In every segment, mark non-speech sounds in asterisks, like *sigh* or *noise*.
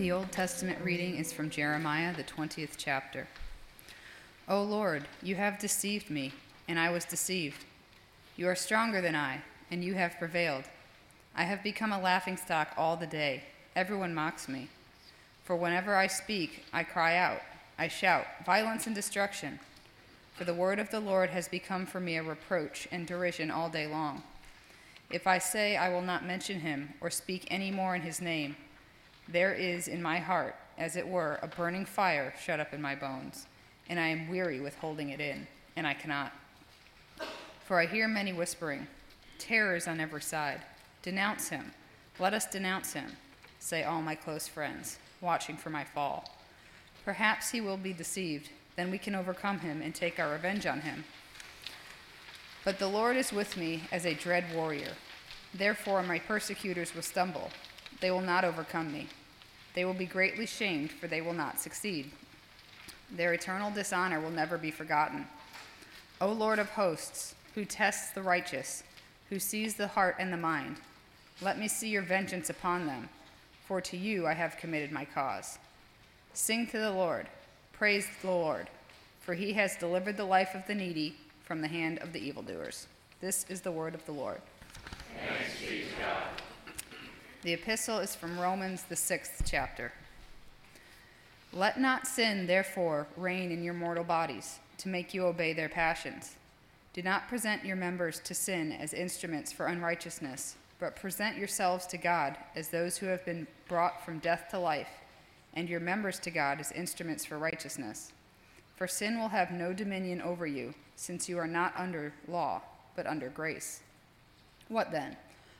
The Old Testament reading is from Jeremiah, the 20th chapter. O Lord, you have deceived me, and I was deceived. You are stronger than I, and you have prevailed. I have become a laughingstock all the day. Everyone mocks me. For whenever I speak, I cry out, I shout, violence and destruction. For the word of the Lord has become for me a reproach and derision all day long. If I say I will not mention him or speak any more in his name, there is in my heart, as it were, a burning fire shut up in my bones, and I am weary with holding it in, and I cannot. For I hear many whispering, terrors on every side. Denounce him. Let us denounce him, say all my close friends, watching for my fall. Perhaps he will be deceived, then we can overcome him and take our revenge on him. But the Lord is with me as a dread warrior. Therefore, my persecutors will stumble. They will not overcome me. They will be greatly shamed, for they will not succeed. Their eternal dishonor will never be forgotten. O Lord of hosts, who tests the righteous, who sees the heart and the mind, let me see your vengeance upon them, for to you I have committed my cause. Sing to the Lord, praise the Lord, for he has delivered the life of the needy from the hand of the evildoers. This is the word of the Lord. The epistle is from Romans, the sixth chapter. Let not sin, therefore, reign in your mortal bodies, to make you obey their passions. Do not present your members to sin as instruments for unrighteousness, but present yourselves to God as those who have been brought from death to life, and your members to God as instruments for righteousness. For sin will have no dominion over you, since you are not under law, but under grace. What then?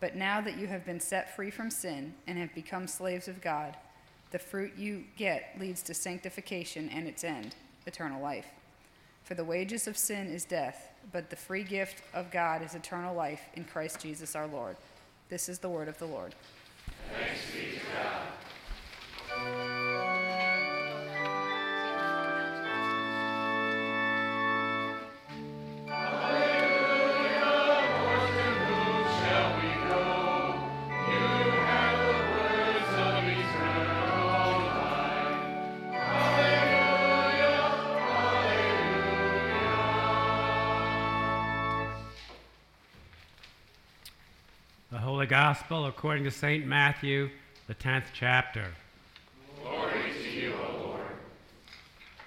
But now that you have been set free from sin and have become slaves of God, the fruit you get leads to sanctification and its end, eternal life. For the wages of sin is death, but the free gift of God is eternal life in Christ Jesus our Lord. This is the word of the Lord. Thanks be to God. The Gospel according to St. Matthew, the 10th chapter. Glory to you, O Lord.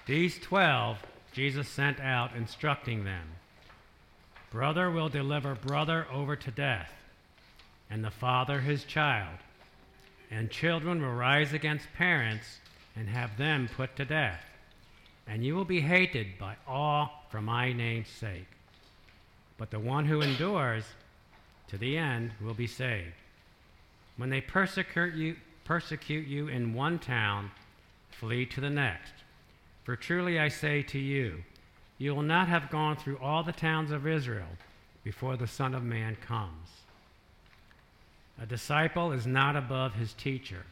These twelve Jesus sent out, instructing them Brother will deliver brother over to death, and the father his child, and children will rise against parents and have them put to death, and you will be hated by all for my name's sake. But the one who endures to the end will be saved. When they persecute you, persecute you in one town, flee to the next. For truly I say to you, you will not have gone through all the towns of Israel before the Son of Man comes. A disciple is not above his teacher,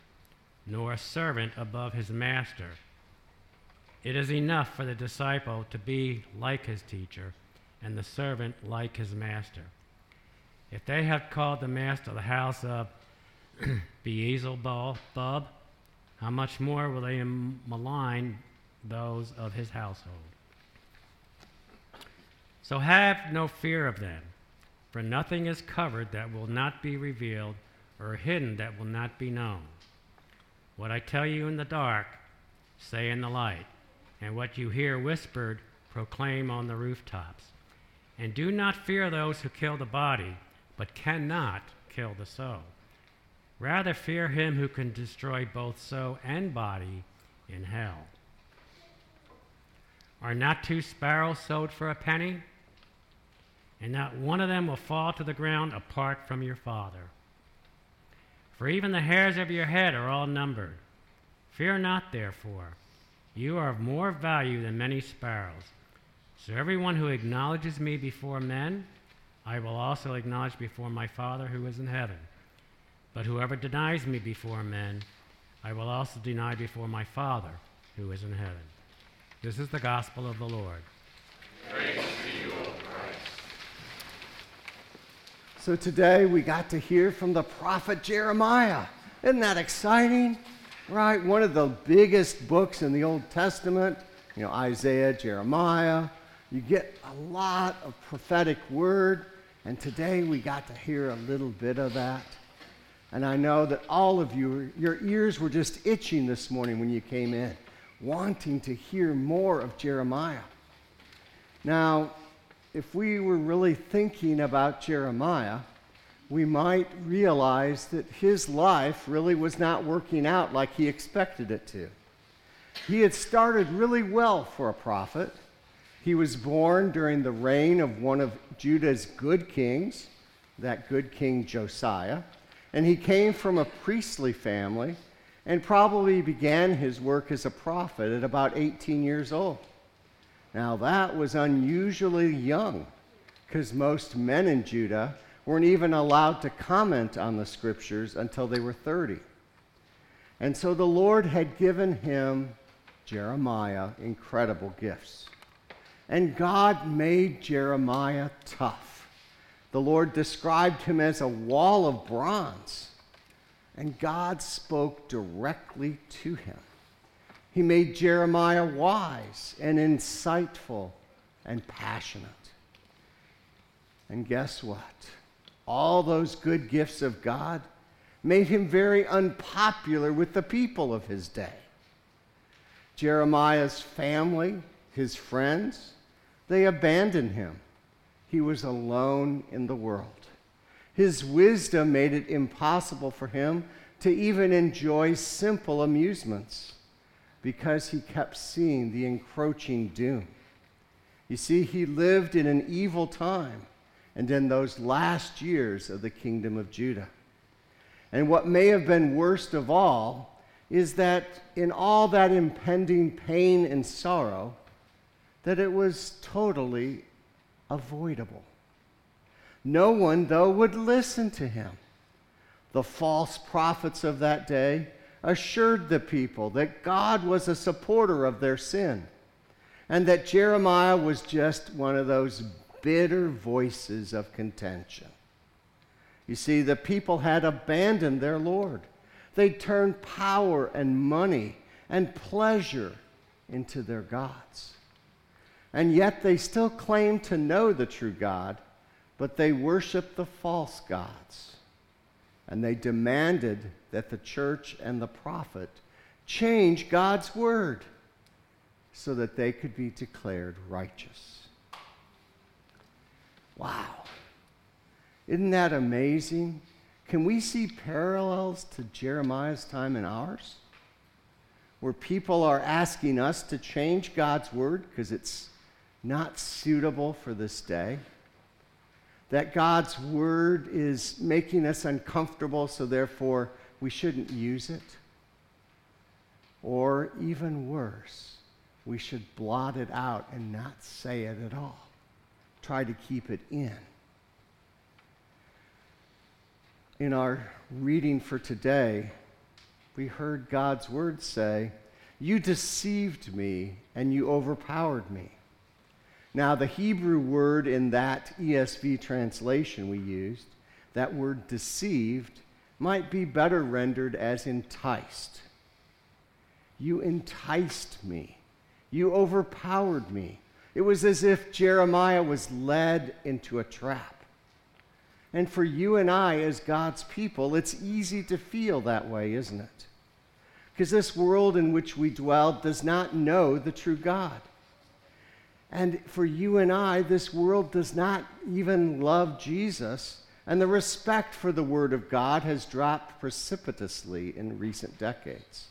nor a servant above his master. It is enough for the disciple to be like his teacher, and the servant like his master. If they have called the master of the house of *clears throat* Beelzebub, how much more will they malign those of his household? So have no fear of them, for nothing is covered that will not be revealed, or hidden that will not be known. What I tell you in the dark, say in the light, and what you hear whispered, proclaim on the rooftops. And do not fear those who kill the body, but cannot kill the soul. Rather, fear him who can destroy both soul and body in hell. Are not two sparrows sold for a penny? And not one of them will fall to the ground apart from your Father. For even the hairs of your head are all numbered. Fear not, therefore. You are of more value than many sparrows. So everyone who acknowledges me before men, I will also acknowledge before my Father who is in heaven. But whoever denies me before men, I will also deny before my Father who is in heaven. This is the gospel of the Lord. Praise to you, O Christ. So today we got to hear from the prophet Jeremiah. Isn't that exciting? Right? One of the biggest books in the Old Testament, you know, Isaiah, Jeremiah. You get a lot of prophetic word, and today we got to hear a little bit of that. And I know that all of you, your ears were just itching this morning when you came in, wanting to hear more of Jeremiah. Now, if we were really thinking about Jeremiah, we might realize that his life really was not working out like he expected it to. He had started really well for a prophet. He was born during the reign of one of Judah's good kings, that good king Josiah, and he came from a priestly family and probably began his work as a prophet at about 18 years old. Now, that was unusually young because most men in Judah weren't even allowed to comment on the scriptures until they were 30. And so the Lord had given him, Jeremiah, incredible gifts. And God made Jeremiah tough. The Lord described him as a wall of bronze. And God spoke directly to him. He made Jeremiah wise and insightful and passionate. And guess what? All those good gifts of God made him very unpopular with the people of his day. Jeremiah's family, his friends, they abandoned him. He was alone in the world. His wisdom made it impossible for him to even enjoy simple amusements because he kept seeing the encroaching doom. You see, he lived in an evil time and in those last years of the kingdom of Judah. And what may have been worst of all is that in all that impending pain and sorrow, that it was totally avoidable. No one, though, would listen to him. The false prophets of that day assured the people that God was a supporter of their sin and that Jeremiah was just one of those bitter voices of contention. You see, the people had abandoned their Lord. They turned power and money and pleasure into their gods. And yet they still claim to know the true God, but they worship the false gods. And they demanded that the church and the prophet change God's word so that they could be declared righteous. Wow. Isn't that amazing? Can we see parallels to Jeremiah's time and ours? Where people are asking us to change God's word because it's not suitable for this day? That God's word is making us uncomfortable, so therefore we shouldn't use it? Or even worse, we should blot it out and not say it at all. Try to keep it in. In our reading for today, we heard God's word say, You deceived me and you overpowered me. Now, the Hebrew word in that ESV translation we used, that word deceived, might be better rendered as enticed. You enticed me. You overpowered me. It was as if Jeremiah was led into a trap. And for you and I, as God's people, it's easy to feel that way, isn't it? because this world in which we dwell does not know the true God. And for you and I, this world does not even love Jesus, and the respect for the Word of God has dropped precipitously in recent decades.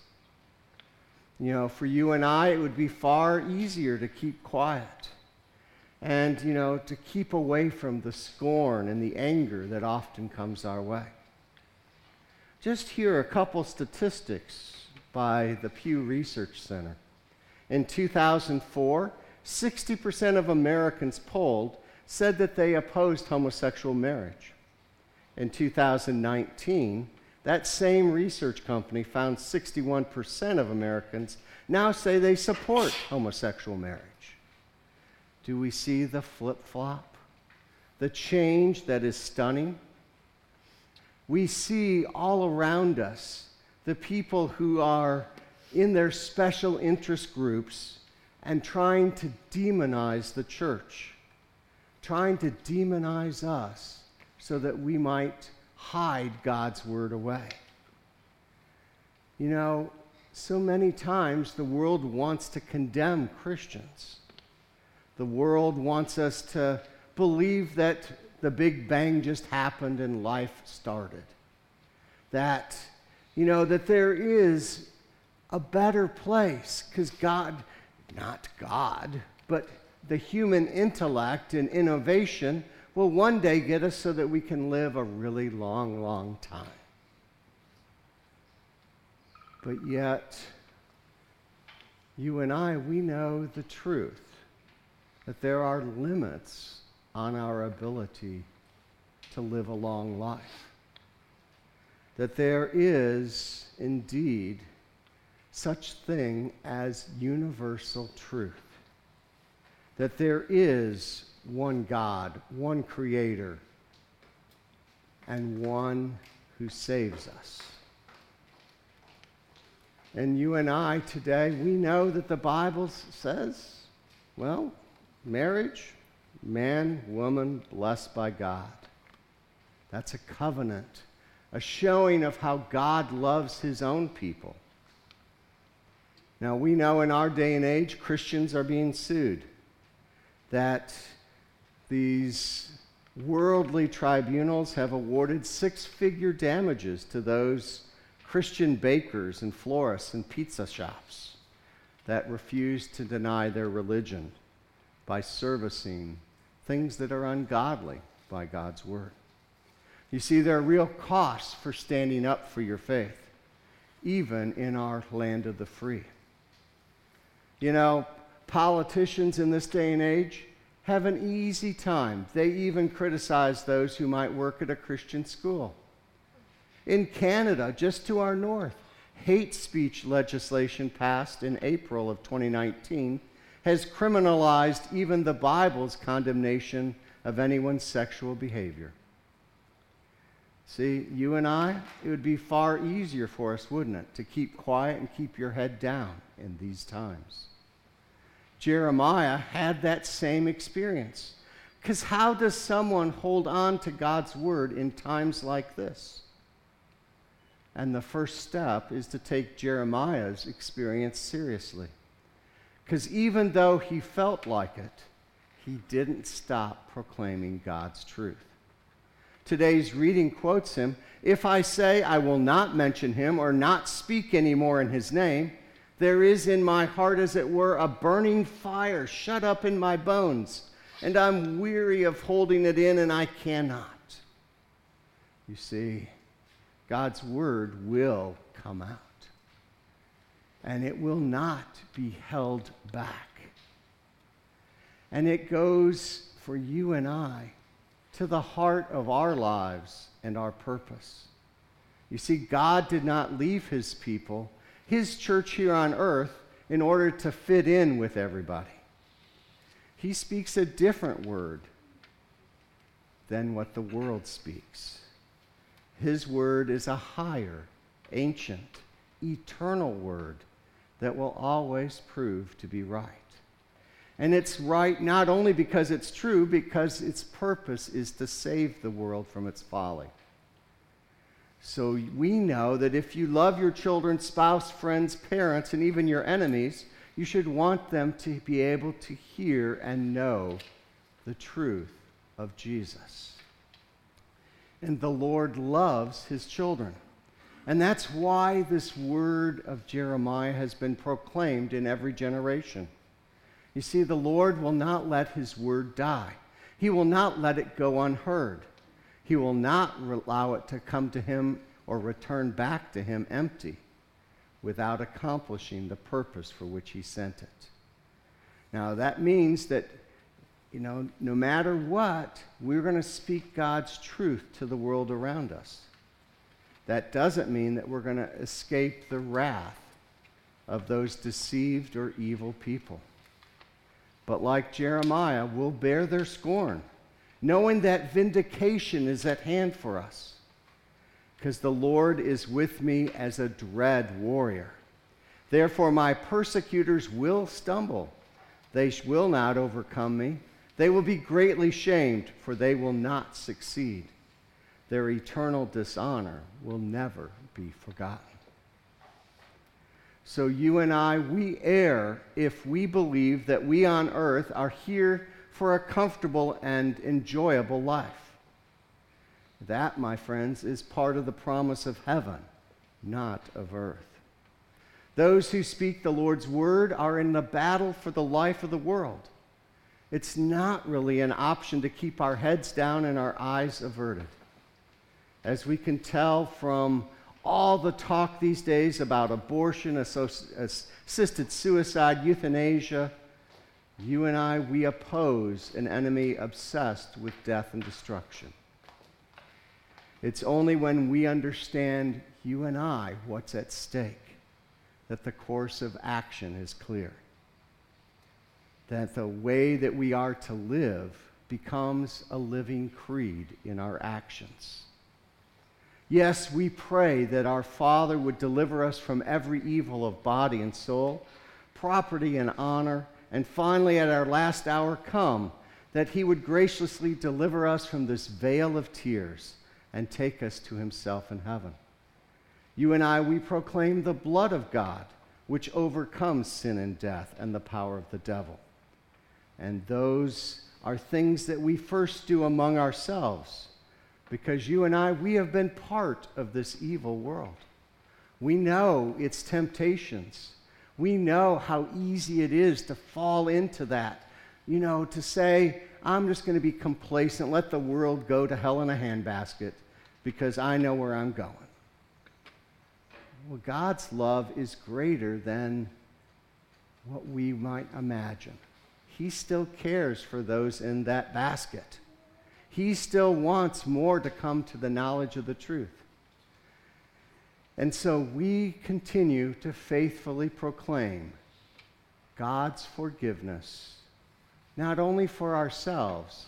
You know, for you and I, it would be far easier to keep quiet and, you know, to keep away from the scorn and the anger that often comes our way. Just hear a couple statistics by the Pew Research Center. In 2004, 60% of Americans polled said that they opposed homosexual marriage. In 2019, that same research company found 61% of Americans now say they support homosexual marriage. Do we see the flip flop? The change that is stunning? We see all around us the people who are in their special interest groups and trying to demonize the church, trying to demonize us so that we might hide God's word away. You know, so many times the world wants to condemn Christians. The world wants us to believe that the Big Bang just happened and life started. That you know, that there is a better place because God, not God, but the human intellect and innovation will one day get us so that we can live a really long, long time. But yet, you and I, we know the truth that there are limits on our ability to live a long life that there is indeed such thing as universal truth. That there is one God, one creator, and one who saves us. And you and I today, we know that the Bible says, well, marriage, man, woman, blessed by God. That's a covenant a showing of how God loves his own people. Now, we know in our day and age, Christians are being sued, that these worldly tribunals have awarded six figure damages to those Christian bakers and florists and pizza shops that refuse to deny their religion by servicing things that are ungodly by God's word. You see, there are real costs for standing up for your faith, even in our land of the free. You know, politicians in this day and age have an easy time. They even criticize those who might work at a Christian school. In Canada, just to our north, hate speech legislation passed in April of 2019 has criminalized even the Bible's condemnation of anyone's sexual behavior. See, you and I, it would be far easier for us, wouldn't it, to keep quiet and keep your head down in these times. Jeremiah had that same experience. Because how does someone hold on to God's word in times like this? And the first step is to take Jeremiah's experience seriously. Because even though he felt like it, he didn't stop proclaiming God's truth. Today's reading quotes him If I say I will not mention him or not speak any more in his name, there is in my heart, as it were, a burning fire shut up in my bones, and I'm weary of holding it in, and I cannot. You see, God's word will come out, and it will not be held back. And it goes for you and I to the heart of our lives and our purpose. You see, God did not leave his people, his church here on earth, in order to fit in with everybody. He speaks a different word than what the world speaks. His word is a higher, ancient, eternal word that will always prove to be right. And it's right not only because it's true, because its purpose is to save the world from its folly. So we know that if you love your children, spouse, friends, parents, and even your enemies, you should want them to be able to hear and know the truth of Jesus. And the Lord loves his children. And that's why this word of Jeremiah has been proclaimed in every generation. You see, the Lord will not let his word die, he will not let it go unheard. He will not allow it to come to him or return back to him empty without accomplishing the purpose for which he sent it. Now, that means that, you know, no matter what, we're going to speak God's truth to the world around us. That doesn't mean that we're going to escape the wrath of those deceived or evil people. But like Jeremiah, we'll bear their scorn knowing that vindication is at hand for us. Because the Lord is with me as a dread warrior. Therefore, my persecutors will stumble. They will not overcome me. They will be greatly shamed, for they will not succeed. Their eternal dishonor will never be forgotten. So, you and I, we err if we believe that we on earth are here for a comfortable and enjoyable life. That, my friends, is part of the promise of heaven, not of earth. Those who speak the Lord's word are in the battle for the life of the world. It's not really an option to keep our heads down and our eyes averted. As we can tell from all the talk these days about abortion, assisted suicide, euthanasia, you and I, we oppose an enemy obsessed with death and destruction. It's only when we understand, you and I, what's at stake, that the course of action is clear. That the way that we are to live becomes a living creed in our actions. Yes, we pray that our Father would deliver us from every evil of body and soul, property and honor and finally at our last hour come, that he would graciously deliver us from this vale of tears and take us to himself in heaven. You and I, we proclaim the blood of God, which overcomes sin and death and the power of the devil. And those are things that we first do among ourselves, because you and I, we have been part of this evil world. We know its temptations. We know how easy it is to fall into that. You know, to say, I'm just going to be complacent, let the world go to hell in a handbasket because I know where I'm going. Well, God's love is greater than what we might imagine. He still cares for those in that basket. He still wants more to come to the knowledge of the truth. And so we continue to faithfully proclaim God's forgiveness, not only for ourselves,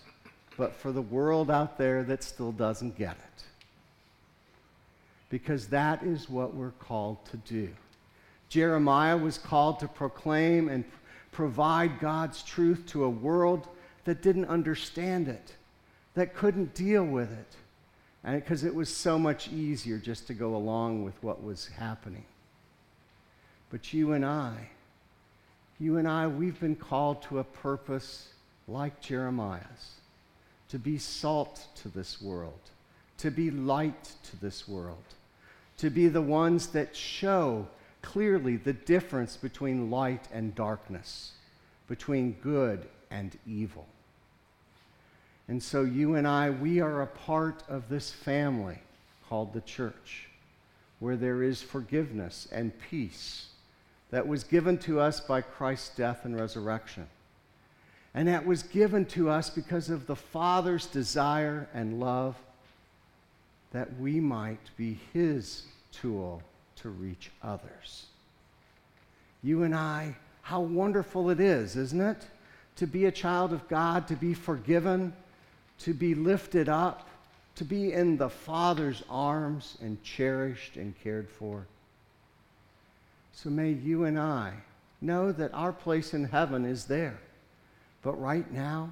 but for the world out there that still doesn't get it. Because that is what we're called to do. Jeremiah was called to proclaim and provide God's truth to a world that didn't understand it, that couldn't deal with it And because it was so much easier just to go along with what was happening. But you and I, you and I, we've been called to a purpose like Jeremiah's to be salt to this world, to be light to this world, to be the ones that show clearly the difference between light and darkness, between good and evil. And so you and I, we are a part of this family called the church, where there is forgiveness and peace that was given to us by Christ's death and resurrection. And that was given to us because of the Father's desire and love that we might be His tool to reach others. You and I, how wonderful it is, isn't it? To be a child of God, to be forgiven to be lifted up, to be in the Father's arms and cherished and cared for. So may you and I know that our place in heaven is there. But right now,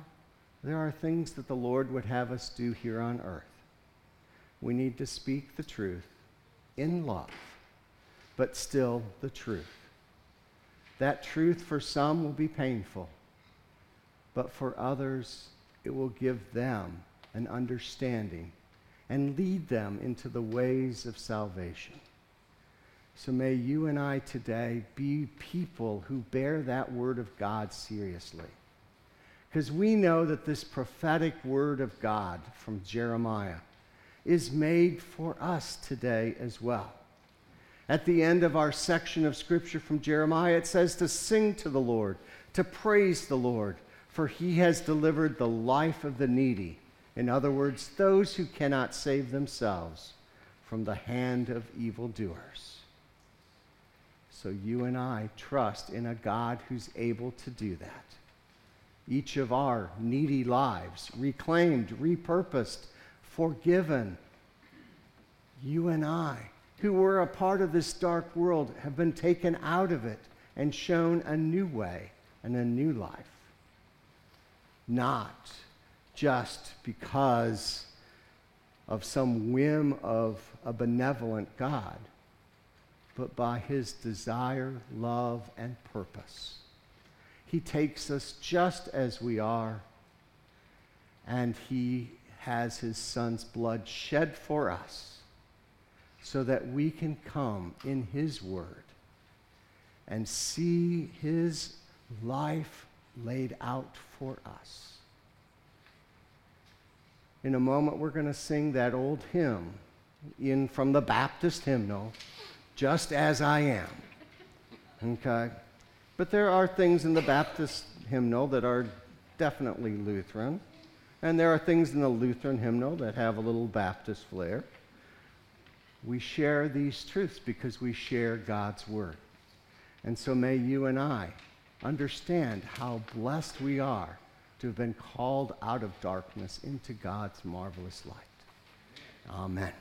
there are things that the Lord would have us do here on earth. We need to speak the truth in love, but still the truth. That truth for some will be painful, but for others, it will give them an understanding and lead them into the ways of salvation. So may you and I today be people who bear that word of God seriously. Because we know that this prophetic word of God from Jeremiah is made for us today as well. At the end of our section of scripture from Jeremiah, it says to sing to the Lord, to praise the Lord, for he has delivered the life of the needy. In other words, those who cannot save themselves from the hand of evildoers. So you and I trust in a God who's able to do that. Each of our needy lives, reclaimed, repurposed, forgiven. You and I, who were a part of this dark world, have been taken out of it and shown a new way and a new life. Not just because of some whim of a benevolent God, but by his desire, love, and purpose. He takes us just as we are, and he has his son's blood shed for us so that we can come in his word and see his life laid out for us. In a moment, we're going to sing that old hymn in from the Baptist hymnal, Just as I Am. Okay? But there are things in the Baptist hymnal that are definitely Lutheran, and there are things in the Lutheran hymnal that have a little Baptist flair. We share these truths because we share God's Word. And so may you and I understand how blessed we are to have been called out of darkness into God's marvelous light. Amen.